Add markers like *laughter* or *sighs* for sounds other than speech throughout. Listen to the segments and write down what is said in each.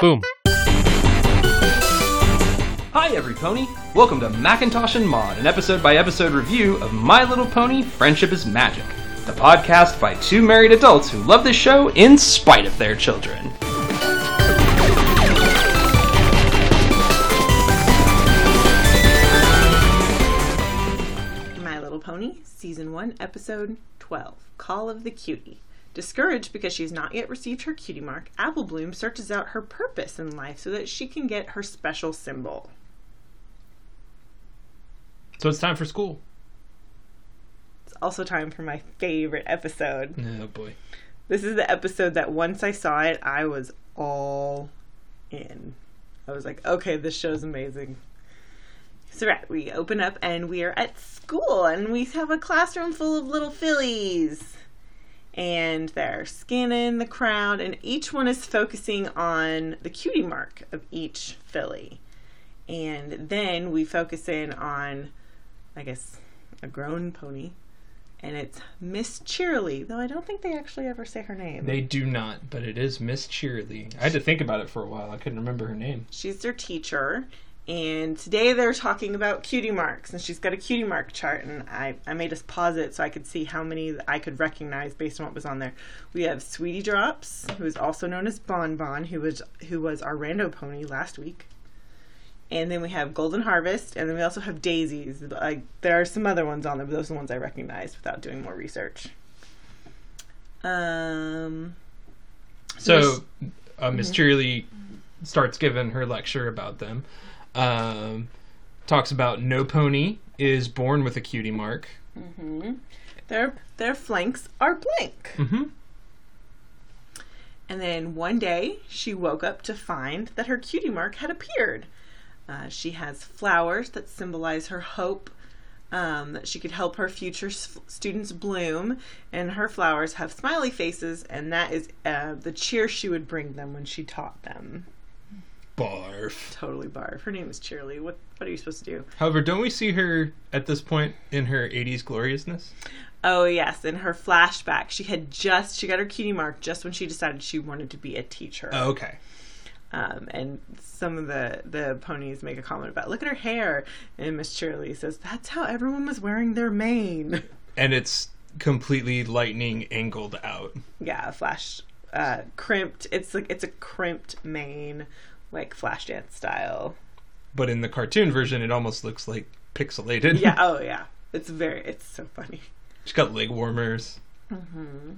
Boom. Hi, every pony. Welcome to Macintosh and Maud, an episode by episode review of My Little Pony Friendship is Magic, the podcast by two married adults who love this show in spite of their children. My Little Pony, Season 1, Episode 12 Call of the Cutie. Discouraged because she's not yet received her cutie mark, Apple Bloom searches out her purpose in life so that she can get her special symbol. So it's time for school. It's also time for my favorite episode. Oh boy. This is the episode that once I saw it, I was all in. I was like, okay, this show's amazing. So, right, we open up and we are at school and we have a classroom full of little fillies. And they're scanning the crowd, and each one is focusing on the cutie mark of each filly. And then we focus in on, I guess, a grown pony. And it's Miss Cheerilee, though I don't think they actually ever say her name. They do not, but it is Miss Cheerilee. I had to think about it for a while. I couldn't remember her name. She's their teacher. And today they're talking about cutie marks, and she's got a cutie mark chart, and I, I made us pause it so I could see how many I could recognize based on what was on there. We have Sweetie Drops, who is also known as Bon Bon, who was who was our rando pony last week. And then we have Golden Harvest, and then we also have Daisies. Like there are some other ones on there, but those are the ones I recognized without doing more research. Um. So uh, Miss Cheerilee starts giving her lecture about them. Um, talks about no pony is born with a cutie mark. Their their flanks are blank. Mm-hmm. And then one day she woke up to find that her cutie mark had appeared. Uh, she has flowers that symbolize her hope um, that she could help her future s- students bloom, and her flowers have smiley faces, and that is uh, the cheer she would bring them when she taught them. Barf. Totally barf. Her name is Cheerilee. What what are you supposed to do? However, don't we see her at this point in her 80s gloriousness? Oh yes, in her flashback, she had just she got her cutie mark just when she decided she wanted to be a teacher. Oh, okay. Um, and some of the the ponies make a comment about look at her hair, and Miss Shirley says that's how everyone was wearing their mane. *laughs* And it's completely lightning angled out. yeah, flash uh, crimped. It's like it's a crimped mane, like Flashdance style. But in the cartoon version, it almost looks like pixelated. Yeah. *laughs* Oh yeah. It's very. It's so funny. She's got leg warmers. Mm-hmm.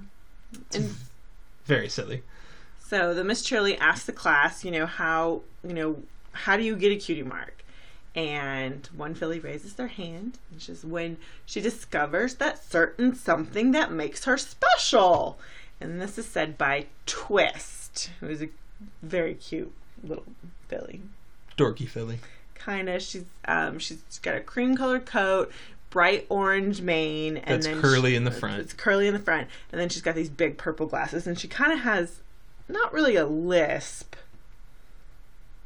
And Very silly. So the Miss Shirley asks the class, you know, how you know how do you get a cutie mark? And one filly raises their hand, which is when she discovers that certain something that makes her special. And this is said by Twist, who is a very cute little filly. Dorky filly. Kind of, she's um, she's got a cream colored coat, bright orange mane, and That's then curly she- in the front. It's curly in the front, and then she's got these big purple glasses, and she kind of has not really a lisp,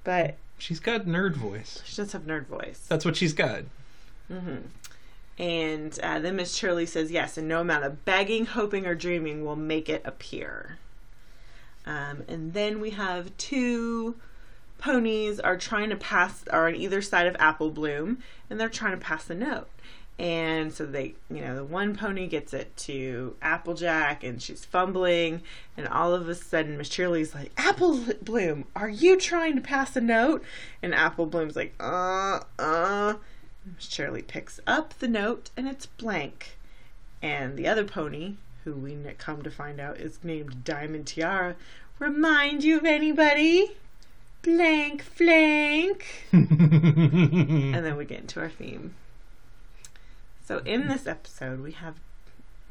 but She's got nerd voice. she does have nerd voice. That's what she's got. Mm-hmm. And uh, then Miss Shirley says yes, and no amount of begging, hoping, or dreaming will make it appear. Um, and then we have two ponies are trying to pass, are on either side of Apple Bloom, and they're trying to pass a note. And so they, you know, the one pony gets it to Applejack, and she's fumbling, and all of a sudden, Miss Shirley's like, "Apple Bloom, are you trying to pass a note?" And Apple Bloom's like, "Uh, uh." Miss Shirley picks up the note and it's blank. And the other pony, who we come to find out is named Diamond Tiara, remind you of anybody? Blank flank. *laughs* and then we get into our theme. So in this episode, we have,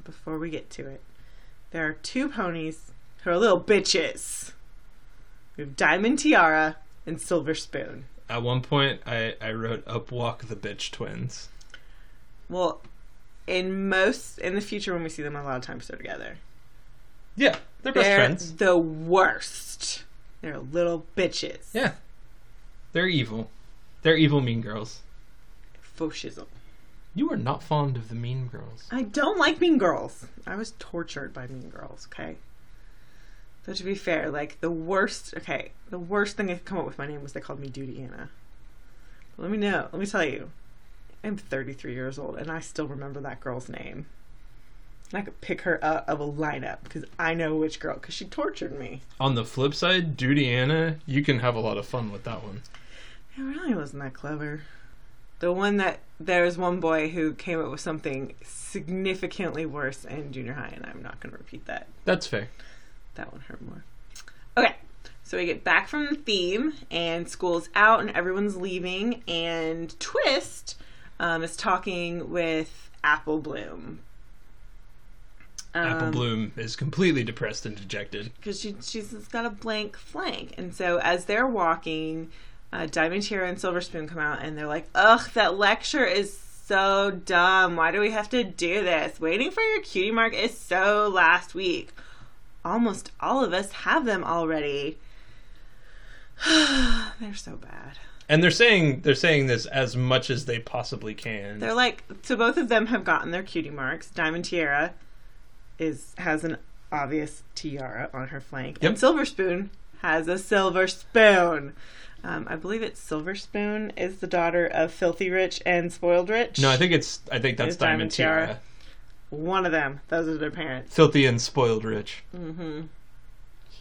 before we get to it, there are two ponies who are little bitches. We have Diamond Tiara and Silver Spoon. At one point, I, I wrote Up Walk the Bitch Twins. Well, in most in the future when we see them, a lot of times they're together. Yeah, they're best They're friends. the worst. They're little bitches. Yeah. They're evil. They're evil mean girls. Faux shizzle. You are not fond of the mean girls. I don't like Mean Girls. I was tortured by Mean Girls. Okay. So to be fair, like the worst, okay, the worst thing I could come up with my name was they called me Duty Anna. Let me know. Let me tell you, I'm 33 years old and I still remember that girl's name. And I could pick her out of a lineup because I know which girl because she tortured me. On the flip side, Duty Anna, you can have a lot of fun with that one. It really wasn't that clever. The one that there was one boy who came up with something significantly worse in junior high, and I'm not going to repeat that. That's fair. That one hurt more. Okay, so we get back from the theme, and school's out, and everyone's leaving, and Twist um, is talking with Apple Bloom. Apple Bloom is completely depressed and dejected. because she she's got a blank flank, and so as they're walking, uh, Diamond Tiara and Silver Spoon come out, and they're like, "Ugh, that lecture is so dumb. Why do we have to do this? Waiting for your cutie mark is so last week. Almost all of us have them already. *sighs* they're so bad. And they're saying they're saying this as much as they possibly can. They're like, so both of them have gotten their cutie marks. Diamond Tiara is has an obvious tiara on her flank, Yep. and Silver Spoon has a silver spoon. Um, I believe it's Silver Spoon is the daughter of Filthy Rich and Spoiled Rich. no, I think it's I think that's Diamond, Diamond Tiara. Tiara. one of them. Those are their parents. Filthy and spoiled rich. Mm-hmm.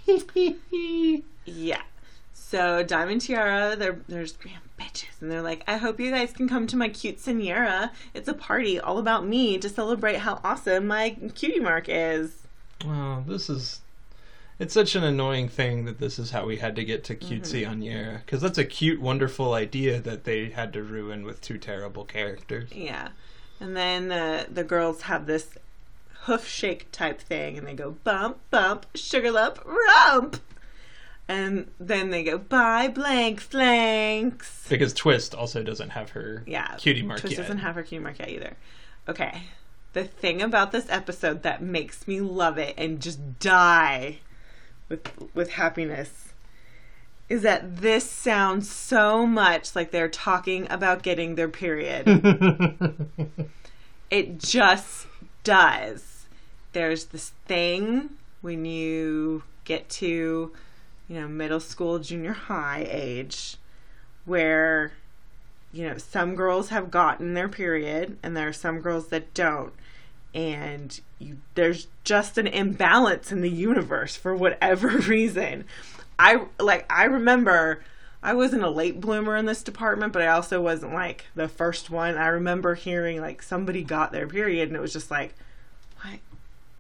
*laughs* yeah. So Diamond Tiara, they're there's man, bitches, and they're like, I hope you guys can come to my cute-ceañera. It's a party all about me to celebrate how awesome my cutie mark is. Oh, this is. It's such an annoying thing that this is how we had to get to cutesy Mm-hmm. on Yara. Because that's a cute, wonderful idea that they had to ruin with two terrible characters. Yeah. And then the the girls have this hoof shake type thing and they go bump bump sugarlump rump. And then they go bye blank flanks. Because Twist also doesn't have her Yeah. cutie mark Twist yet. doesn't have her cutie mark yet either. Okay. The thing about this episode that makes me love it and just die with with happiness is that this sounds so much like they're talking about getting their period. *laughs* It just does. There's this thing when you get to, you know, middle school, junior high age where, you know, some girls have gotten their period and there are some girls that don't. And you, there's just an imbalance in the universe for whatever *laughs* reason. I like I remember I wasn't a late bloomer in this department, but I also wasn't like the first one. I remember hearing like somebody got their period and it was just like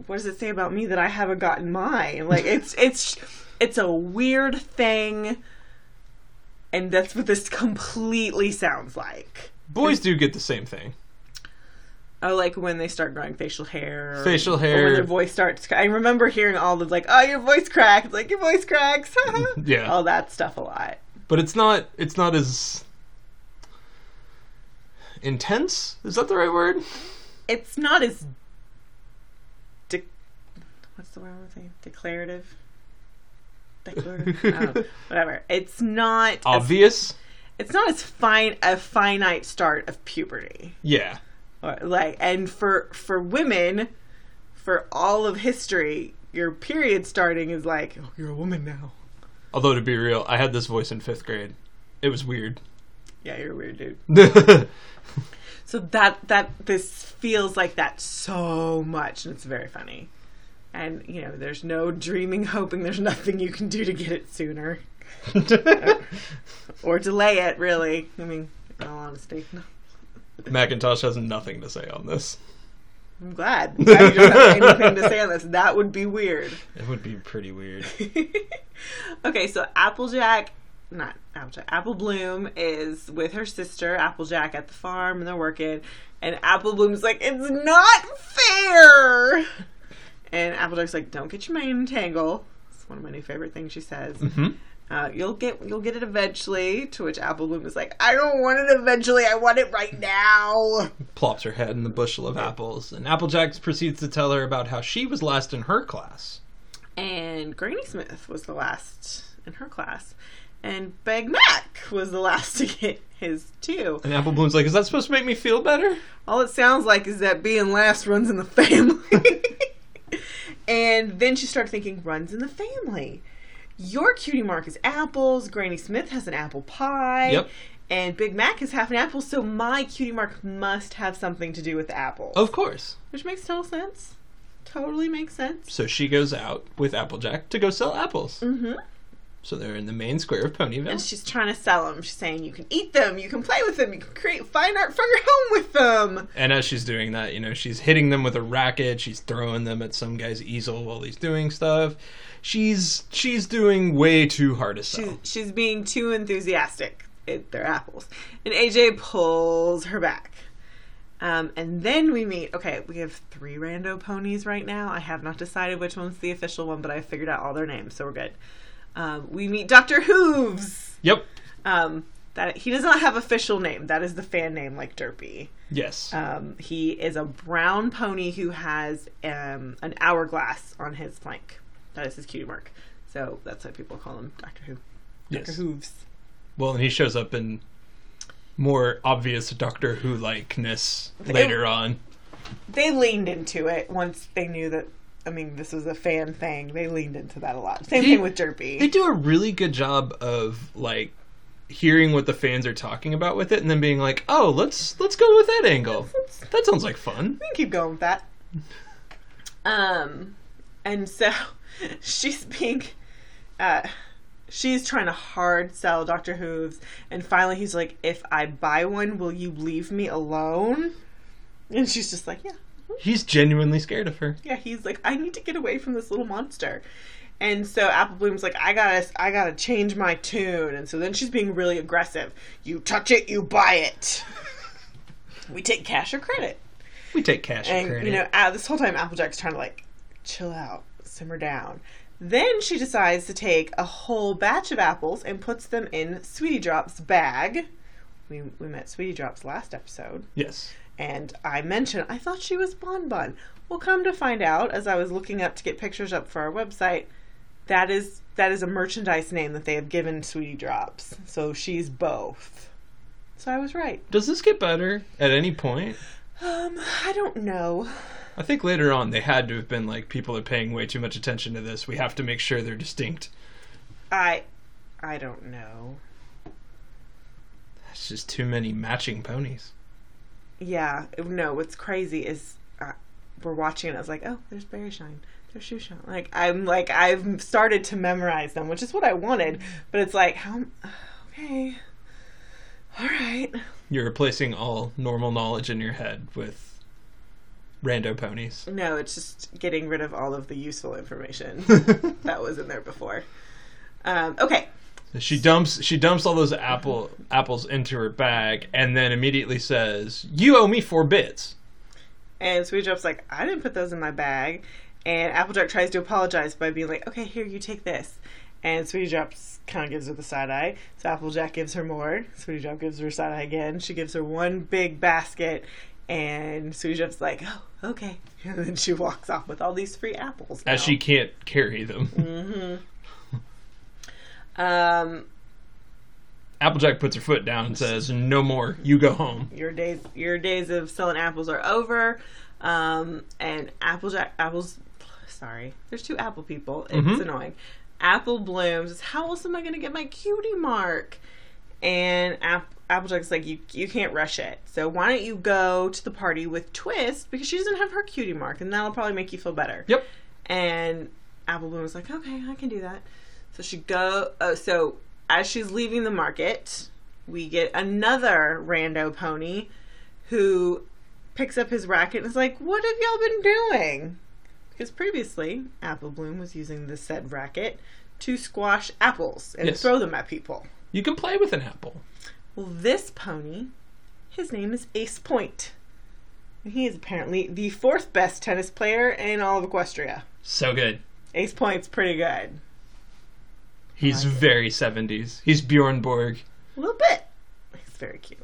what does it say about me that I haven't gotten mine? Like it's *laughs* it's it's a weird thing and that's what this completely sounds like. Boys do get the same thing. Oh, like when they start growing facial hair, or- Facial or hair. when their voice starts. I remember hearing all the like, "Oh, your voice cracks!" Like your voice cracks. *laughs* Yeah. all that stuff a lot. But it's not. It's not as intense. Is that the right word? It's not as. What's the word I'm saying? Declarative. Declarative. I *laughs* know. Oh, whatever. It's not. As, Obvious. it's not as fine a finite start of puberty. Yeah. Or, like and for for women for all of history your period starting is like oh you're a woman now Although to be real, I had this voice in fifth grade. It was weird. yeah you're a weird dude *laughs* so that that this feels like that so much and it's very funny and you know there's no dreaming *laughs* hoping there's nothing you can do to get it sooner *laughs* or delay it really i mean in all honesty no. Macintosh has nothing to say on this. i'm glad, I'm glad you don't have anything to say on this that would be weird It would be pretty weird. *laughs* okay, so Applejack, not Applejack, Apple Bloom is with her sister Applejack at the farm, and they're working. And Apple Bloom's like, "It's not fair." And Applejack's like, "Don't get your mane entangled." It's one of my new favorite things she says. hmm Uh, you'll get you'll get it eventually. To which Apple Bloom is like, "I don't want it eventually. I want it right now." *laughs* Plops her head in the bushel of apples, and Applejack proceeds to tell her about how she was last in her class. And Granny Smith was the last in her class, and Big Mac was the last to get his too. And Apple Bloom's like, "Is that supposed to make me feel better?" All it sounds like is that being last runs in the family. *laughs* and then she started thinking, runs in the family. Your cutie mark is apples. Granny Smith has an apple pie. Yep. And Big Mac is half an apple, so my cutie mark must have something to do with apples. Of course. Which makes total sense. Totally makes sense. So she goes out with Applejack to go sell apples. Mm-hmm. So they're in the main square of Ponyville. And she's trying to sell them. She's saying you can eat them, you can play with them, you can create fine art for your *laughs* home with them. And as she's doing that, you know, she's hitting them with a racket. She's throwing them at some guy's easel while he's doing stuff. She's she's doing way too hard to sell. She's, she's being too enthusiastic. It, they're apples. And AJ pulls her back. Um, and then we meet. Okay, we have three rando ponies right now. I have not decided which one's the official one, but I figured out all their names, so we're good. Um, we meet Dr. Hooves. Yep. Um, that he does not have official name. That is the fan name, like Derpy. Yes. Um, he is a brown pony who has um, an hourglass on his flank. That is his cutie mark. So that's why people call him Doctor Who. yes. Dr. Hooves. Well, and he shows up in more obvious Doctor Who likeness later on. They leaned into it once they knew that. I mean, this was a fan thing. They leaned into that a lot. Same They- thing with Derpy. They do a really good job of like hearing what the fans are talking about with it and then being like, "Oh, let's let's go with that angle. That sounds like fun." we can keep going with that. Um, and so *laughs* she's being, uh, she's trying to hard sell Doctor Hooves, and finally he's like, "If I buy one, will you leave me alone?" And she's just like, "Yeah, He's genuinely scared of her. yeah." He's like, "I need to get away from this little monster." And so Apple Bloom's like, "I gotta, I gotta change my tune." And so then she's being really aggressive. You touch it, you buy it. we take cash or credit. We take cash and And credit. you know, uh, this whole time Applejack's trying to like chill out, simmer down. Then she decides to take a whole batch of apples and puts them in Sweetie Drop's bag. We we met Sweetie Drops last episode, yes. And I mentioned I thought she was Bon Bon. Well, come to find out, as I was looking up to get pictures up for our website, that is that is a merchandise name that they have given Sweetie Drops. So she's both. So I was right. Does this get better at any point? Um, I don't know. I think later on they had to have been like people are paying way too much attention to this. We have to make sure they're distinct. I I don't know. That's just too many matching ponies. Yeah, no. What's crazy is uh, we're watching it. I was like, oh, there's Berry Shine, there's Shoe Shine. Like I'm like I've started to memorize them, which is what I wanted. But it's like how okay, all right. You're replacing all normal knowledge in your head with rando ponies. No, it's just getting rid of all of the useful information *laughs* that was in there before. Um, okay, She dumps she dumps all those apple apples into her bag and then immediately says, "You owe me four bits." and Sweet Drop's like, I didn't put those in my bag. And Applejack tries to apologize by being like, okay, here, you take this. And Sweetie Drops kind of gives her the side eye. So Applejack gives her more. Sweetie Drop gives her side eye again. She gives her one big basket. And Sweetie Drop's like, oh, okay. *laughs* And then she walks off with all these free apples. As she can't carry them. Mm-hmm. Um, Applejack puts her foot down and says, "No more. You go home." your days your days of selling apples are over. Um, and Applejack apples sorry. There's two apple people. It's Mhm. annoying. Apple blooms. How else am I gonna get my cutie mark? And App- Applejack's like, you you can't rush it. So why don't you go to the party with Twist because she doesn't have her cutie mark, and that'll probably make you feel better. Yep. And Apple Bloom was like, okay, I can do that. So she go. Oh, so as she's leaving the market, we get another rando pony who picks up his racket and is like, "What have y'all been doing?" Because previously, Apple Bloom was using the said racket to squash apples and Yes. throw them at people. You can play with an apple. Well, this pony, his name is Ace Point. And He is apparently the fourth best tennis player in all of Equestria. So good. Ace Point's pretty good. He's like it. very 70s. He's Bjorn Borg. A little bit. He's very cute.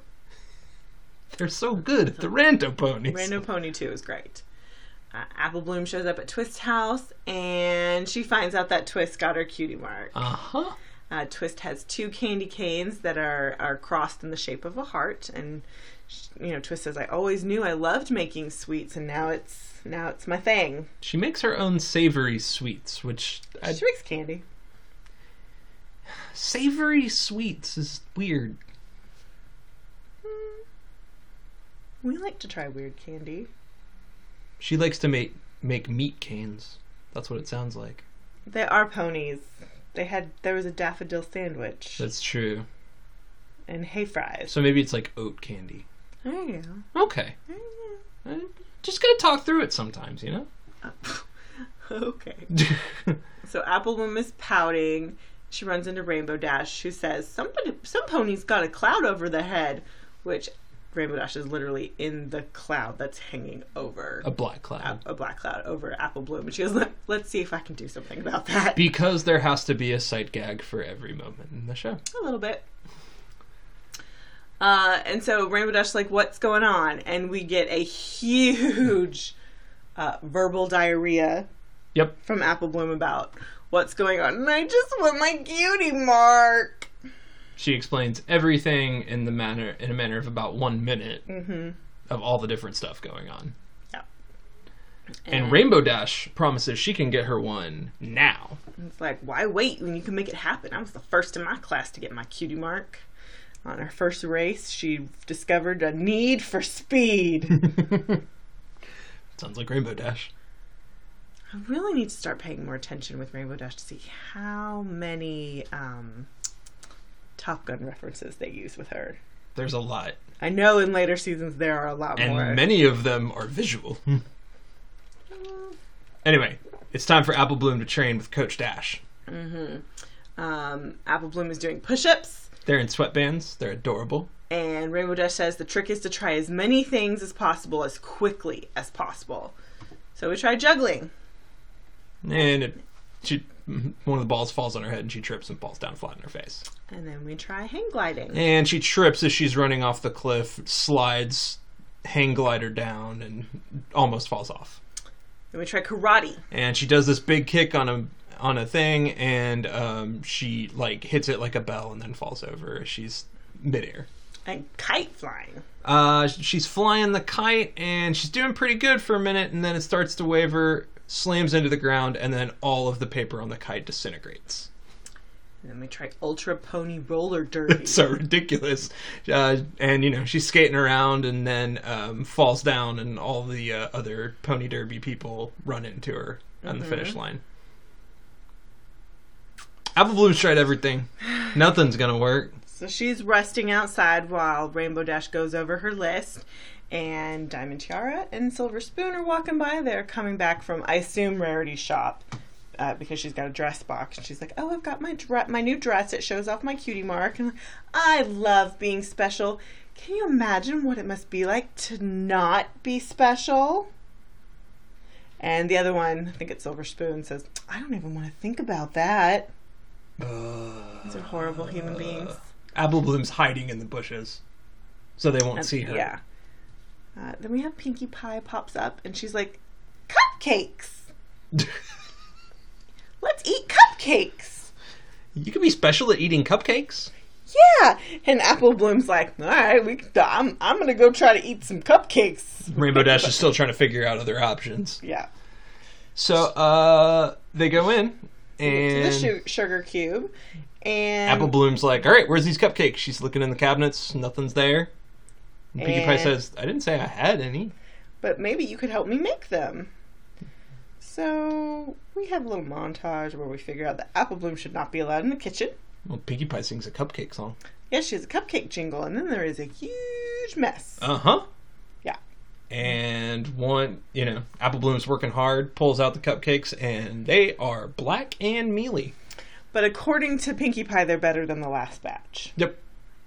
They're so good the rando ponies. Rando Pony 2 is great. Uh, Apple Bloom shows up at Twist's house and she finds out that Twist got her cutie mark. Uh-huh. Uh, Twist has two candy canes that are, are crossed in the shape of a heart, and you know, Twist says, "I always knew I loved making sweets, and now it's now it's my thing." She makes her own savory sweets, which I, She makes candy. Savory sweets is weird. We like to try weird candy. She likes to make make meat canes. That's what it sounds like. They are ponies. They had there was a daffodil sandwich That's true. and hay fries. So maybe it's like oat candy. There you go. Okay. Uh, Just gotta talk through it sometimes, you know? *laughs* Okay. *laughs* So Apple Bloom is pouting. She runs into Rainbow Dash, who says, "Somebody, some pony's got a cloud over the head," which Rainbow Dash is literally in the cloud that's hanging over A black cloud. a, a black cloud over Apple Bloom, and she goes, "Let- "Let's see if I can do something about that." Because there has to be a sight gag for every moment in the show. a little bit. Uh, and so Rainbow Dash like, "What's going on?" And we get a huge uh, verbal diarrhea Yep. from Apple Bloom about what's going on, and I just want my cutie mark. She explains everything in the manner in a manner of about one minute Mm-hmm. of all the different stuff going on. Yeah. And Rainbow Dash promises she can get her one now. It's like, why wait when you can make it happen? I was the first in my class to get my cutie mark. On her first race, she discovered a need for speed. *laughs* Sounds like Rainbow Dash. I really need to start paying more attention with Rainbow Dash to see how many um, Top Gun references they use with her. There's a lot. I know in later seasons there are a lot And more. many of them are visual. *laughs* anyway, it's time for Apple Bloom to train with Coach Dash. um, Apple Bloom is doing push-ups, They're in sweatbands. They're adorable. and Rainbow Dash says the trick is to try as many things as possible as quickly as possible. So we try juggling. And it, she, one of the balls falls on her head and she trips and falls down flat in her face. And then we try hang gliding. And she trips as she's running off the cliff, slides hang glider down, and almost falls off. Then we try karate. And she does this big kick on a on a thing, and um, she like hits it like a bell, and then falls over. She's midair. And kite flying. Uh, she's flying the kite, and she's doing pretty good for a minute, and then it starts to waver, slams into the ground, and then all of the paper on the kite disintegrates. And then we try ultra pony roller *laughs* derby. It's so ridiculous. Uh, and you know she's skating around and then um, falls down, and all the uh, other pony derby people run into her on the finish line. Apple Bloom's tried everything. Nothing's gonna work. So she's resting outside while Rainbow Dash goes over her list. And Diamond Tiara and Silver Spoon are walking by. They're coming back from, I assume, Rarity Shop uh, because she's got a dress box. And she's like, Oh, I've got my, dre- my new dress. It shows off my cutie mark. And I love being special. Can you imagine what it must be like to not be special? And the other one, I think it's Silver Spoon, says, I don't even want to think about that. These are horrible human beings. Apple Bloom's hiding in the bushes, so they won't see her. Yeah. Uh, then we have Pinkie Pie pops up, and she's like, "Cupcakes. *laughs* Let's eat cupcakes." You can be special at eating cupcakes. Yeah. And Apple Bloom's like, "All right, we. I'm. I'm gonna go try to eat some cupcakes." Rainbow Dash is *laughs* still trying to figure out other options. Yeah. So uh, they go in, To and the su- sugar cube, and Apple Bloom's like, "All right, where's these cupcakes?" She's looking in the cabinets, nothing's there. And Pinkie Pie says, "I didn't say I had any." but maybe you could help me make them. So we have a little montage where we figure out that Apple Bloom should not be allowed in the kitchen. Well, Pinkie Pie sings a cupcake song. Yes, she has a cupcake jingle, and then there is a huge mess. Uh huh. Yeah. And one, you know, Apple Bloom's working hard, pulls out the cupcakes, and they are black and mealy. But according to Pinkie Pie, they're better than the last batch. Yep.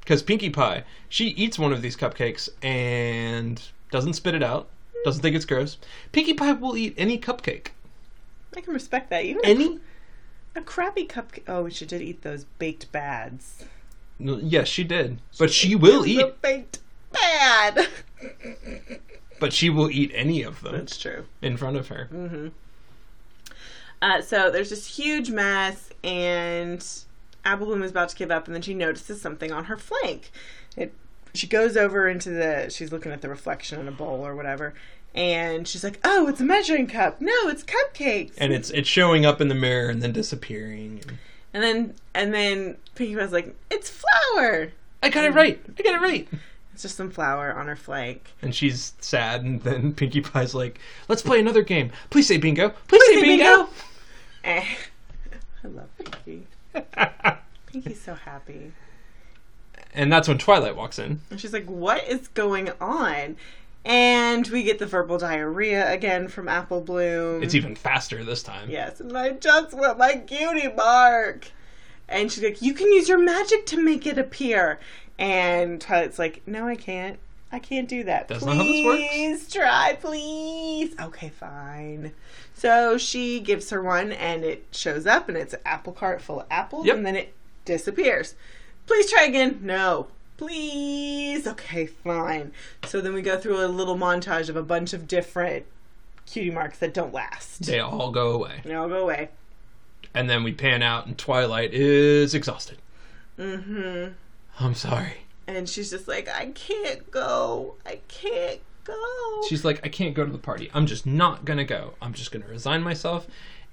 Because Pinkie Pie, she eats one of these cupcakes and doesn't spit it out, doesn't think it's gross. Pinkie Pie will eat any cupcake. I can respect that. Even Any? a crappy cupcake. Oh, she did eat those baked bads. No, Yes, she did. But she will eat. Baked bad. *laughs* But she will eat any of them That's true. in front of her. Mm-hmm. Uh, so there's this huge mess, and Apple Bloom is about to give up, and then she notices something on her flank. It she goes over into the. She's looking at the reflection in a bowl or whatever, and she's like, "Oh, it's a measuring cup. No, it's cupcakes." And it's it's showing up in the mirror and then disappearing. And And then and then Pinkie Pie's like, "It's flour." I got it right. I got it right. It's just some flour on her flank. And she's sad, and then *laughs* Pinkie Pie's like, "Let's play another game. Please say bingo. Please, say bingo." Eh. *laughs* I love Pinkie. Pinkie's so happy. and that's when Twilight walks in. And she's like, "What is going on?" And we get the verbal diarrhea again from Apple Bloom. It's even faster this time. Yes, and I just want my cutie mark. And she's like, You can use your magic to make it appear. And Twilight's like, No, I can't. I can't do that. That's please not how this works." Please try, please. Okay, fine. So she gives her one, and it shows up, and it's an apple cart full of apples, Yep. and then it disappears. Please try again. No. Please. Okay, fine. So then we go through a little montage of a bunch of different cutie marks that don't last. They all go away. They all go away. And then we pan out, and Twilight is exhausted. Mm-hmm. I'm sorry. And she's just like, I can't go. I can't go. She's like, I can't go to the party. I'm just not gonna go. I'm just gonna resign myself.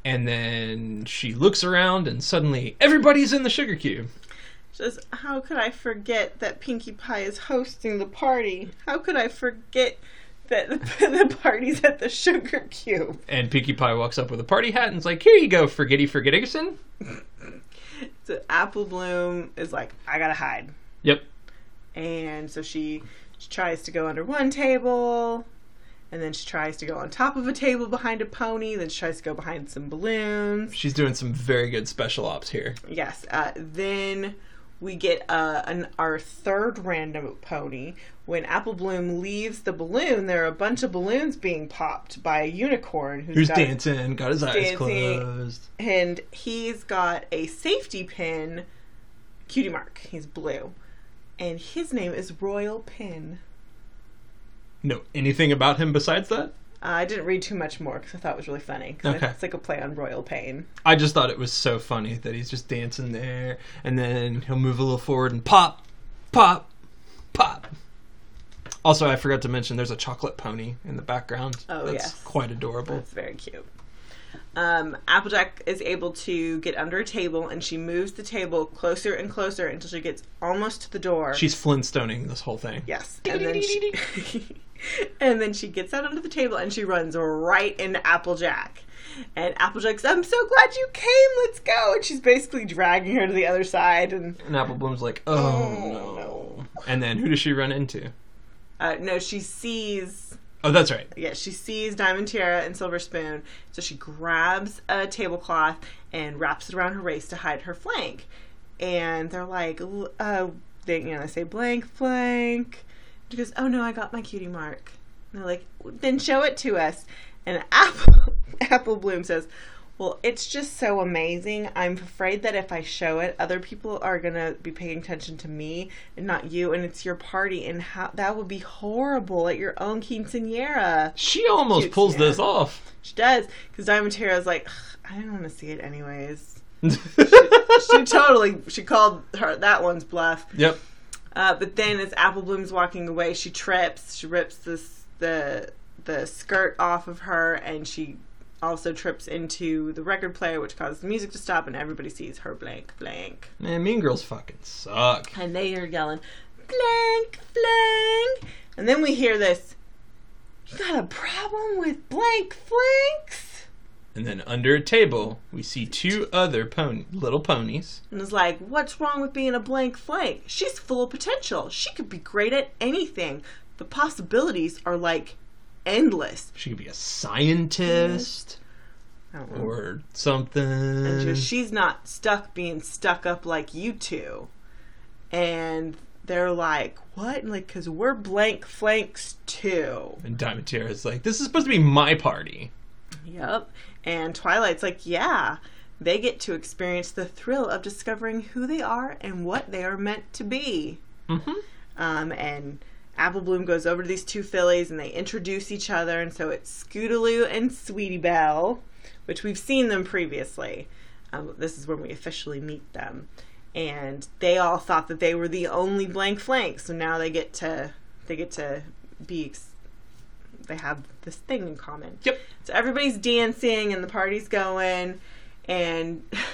And then she looks around, and suddenly everybody's in the sugar cube. Says, how could I forget that Pinkie Pie is hosting the party? How could I forget that *laughs* the, party's at the Sugar Cube? And Pinkie Pie walks up with a party hat and's like, "Here you go, Forgetty Forgettigson." So Apple Bloom is like, I gotta hide. Yep. And so she, she tries to go under one table, and then she tries to go on top of a table behind a pony, then she tries to go behind some balloons. She's doing some very good special ops here. Yes. Uh, then we get uh, an, our third random pony. When Apple Bloom leaves the balloon, there are a bunch of balloons being popped by a unicorn who's, Who's got, dancing? Got his eyes closed. and he's got a safety pin, cutie mark. He's blue, and his name is Royal Pin. No, anything about him besides that? Uh, I didn't read too much more because I thought it was really funny. Okay. It's like a play on Royal Pain. I just thought it was so funny that he's just dancing there, and then he'll move a little forward and pop, pop, pop. Also, I forgot to mention there's a chocolate pony in the background. Oh, That's yes. quite adorable. It's very cute. Um, Applejack is able to get under a table, and she moves the table closer and closer until she gets almost to the door. She's Flintstoning this whole thing. yes, and then she, *laughs* and then she gets out under the table and she runs right into Applejack. And Applejack's, I'm so glad you came. Let's go. And she's basically dragging her to the other side. And And Apple Bloom's like, oh, Oh, no. And then who does she run into? uh, no, she sees Oh, that's right. yeah, she sees Diamond Tiara and Silver Spoon, so she grabs a tablecloth and wraps it around her waist to hide her flank. And they're like, uh, they you know they say blank blank. She goes, oh no, I got my cutie mark. And they're like, then show it to us. And Apple *laughs* Apple Bloom says, well, it's just so amazing. I'm afraid that if I show it, other people are gonna be paying attention to me and not you, and it's your party, and how that would be horrible at your own quinceanera. She almost pulls this off. She does, because Diamond Tara's like, I don't want to see it anyways. *laughs* She totally, she called her that one's bluff. yep. Uh, but then as Apple Bloom's walking away, she trips. She rips this the the skirt off of her, and she also trips into the record player, which causes the music to stop, and everybody sees her blank blank. Man, Mean Girls fucking suck. And they are yelling, blank, blank. And then we hear this, you got a problem with blank flanks? And then under a table, we see two other pony, little ponies. And it's like, what's wrong with being a blank flank? She's full of potential. She could be great at anything. The possibilities are like endless. She could be a scientist or something. And just, she's not stuck being stuck up like you two. And they're like, what? And like, because we're blank flanks too. And Diamond Tiara's like, this is supposed to be my party. Yep. And Twilight's like, yeah, they get to experience the thrill of discovering who they are and what they are meant to be. Mm-hmm. Um, and Apple Bloom goes over to these two fillies and they introduce each other. And so it's Scootaloo and Sweetie Belle, which we've seen them previously. Um, this is when we officially meet them. and they all thought that they were the only blank flank. So now they get to they get to be ex- they have this thing in common. Yep. So everybody's dancing and the party's going, and *laughs*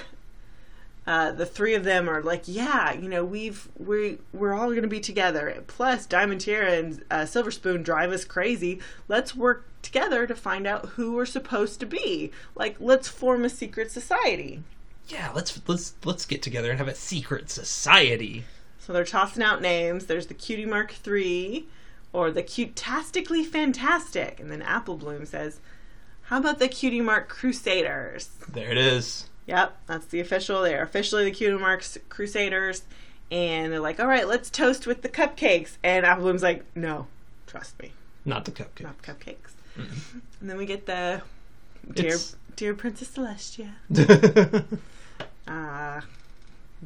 uh, the three of them are like, "Yeah, you know, we've we we're all going to be together. Plus, Diamond Tiara and uh, Silver Spoon drive us crazy. Let's work together to find out who we're supposed to be. Like, let's form a secret society." Yeah, let's let's let's get together and have a secret society. So they're tossing out names. There's the Cutie Mark Three, or the Cutastically Fantastic. And then Apple Bloom says, How about the Cutie Mark Crusaders? There it is. Yep, that's the official. They're officially the Cutie Marks Crusaders. And they're like, All right, let's toast with the cupcakes. And Apple Bloom's like, No, trust me, Not the cupcake. not the cupcakes. And then we get the Dear, It's- Dear Princess Celestia. *laughs* uh,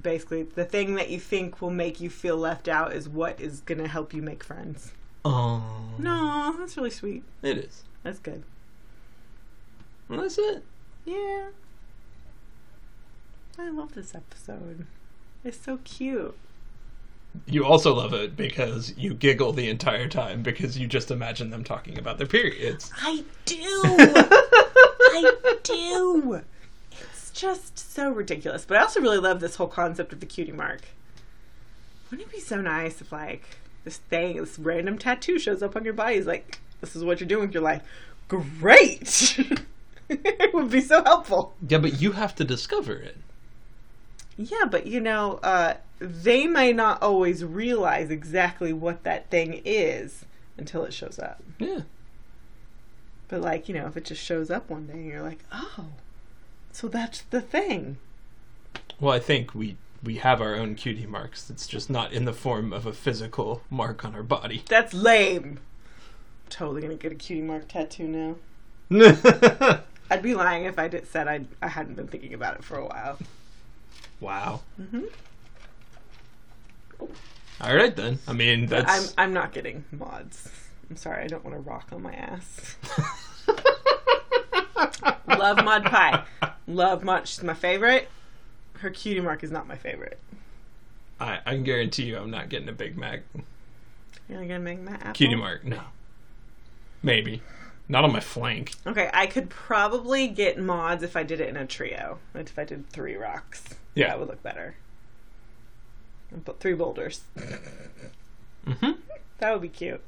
basically the thing that you think will make you feel left out is what is going to help you make friends. oh No, that's really sweet. it is. That's good. Well, that's it. Yeah. I love this episode. It's so cute. You also love it because you giggle the entire time because you just imagine them talking about their periods. I do. *laughs* I do. It's just so ridiculous. But I also really love this whole concept of the cutie mark. Wouldn't it be so nice if, like, this thing, this random tattoo shows up on your body? Is like, this is what you're doing with your life. Great. *laughs* it would be so helpful. Yeah, but you have to discover it. Yeah, but you know, uh, they may not always realize exactly what that thing is until it shows up. Yeah. But like, you know, if it just shows up one day and you're like, oh, so that's the thing. Well, I think we we have our own cutie marks. It's just not in the form of a physical mark on our body. That's lame. I'm Totally gonna get a cutie mark tattoo now. *laughs* I'd be lying if I did, said I I hadn't been thinking about it for a while. Wow. hmm All right then. I mean, I'm that's I'm not getting Maud's. I'm sorry, I don't want to rock on my ass. *laughs* Love Maud Pie. Love Maud. She's my favorite. Her cutie mark is not my favorite. I, I can guarantee you, I'm not getting a Big Mac You're not gonna make my apple. cutie mark. No. Maybe. Not on my flank. Okay, I could probably get Maud's if I did it in a trio. Like if I did three rocks. Yeah. That would look better. But three boulders. hmm That would be cute.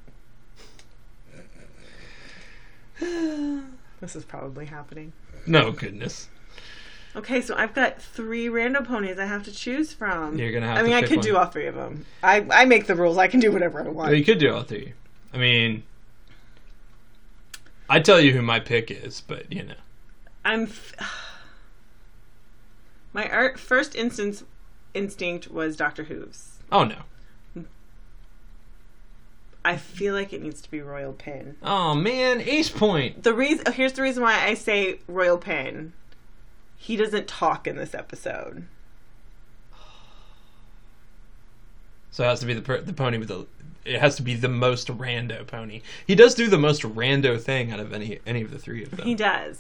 *sighs* this is probably happening. No goodness. Okay, so I've got three random ponies I have to choose from. You're gonna have. I mean, I could one. do all three of them. I, I make the rules. I can do whatever I want. You could do all three. I mean, I tell you who my pick is, but you know. I'm. F- *sighs* My art first instance instinct was Doctor Who's. Oh no. I feel like it needs to be Royal Pin. Oh man, Ace Point. The reason oh, here's the reason why I say Royal Pin. He doesn't talk in this episode. So it has to be the per- the pony with the. It has to be the most rando pony. He does do the most rando thing out of any any of the three of them. He does.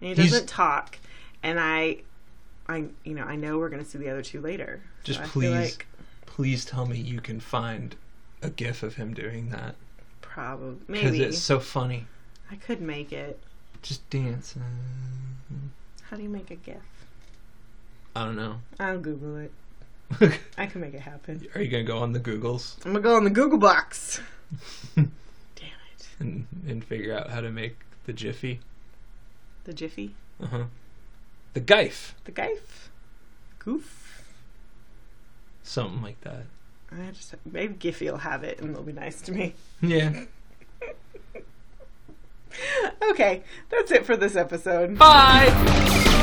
And he He's- doesn't talk. And I I you know, I know we're gonna see the other two later. So Just I please, like please tell me you can find a gif of him doing that probably because it's so funny. I could make it. Just dancing. How do you make a GIF? I don't know. I'll Google it. *laughs* I can make it happen. Are you gonna go on the Googles I'm gonna go on the Google box. *laughs* Damn it. and and figure out how to make the Jiffy? The Jiffy. Uh huh. The Geif, The Geif. Goof. something like that. I just maybe Giffy will have it and it'll be nice to me. Yeah. *laughs* Okay, that's it for this episode. Bye.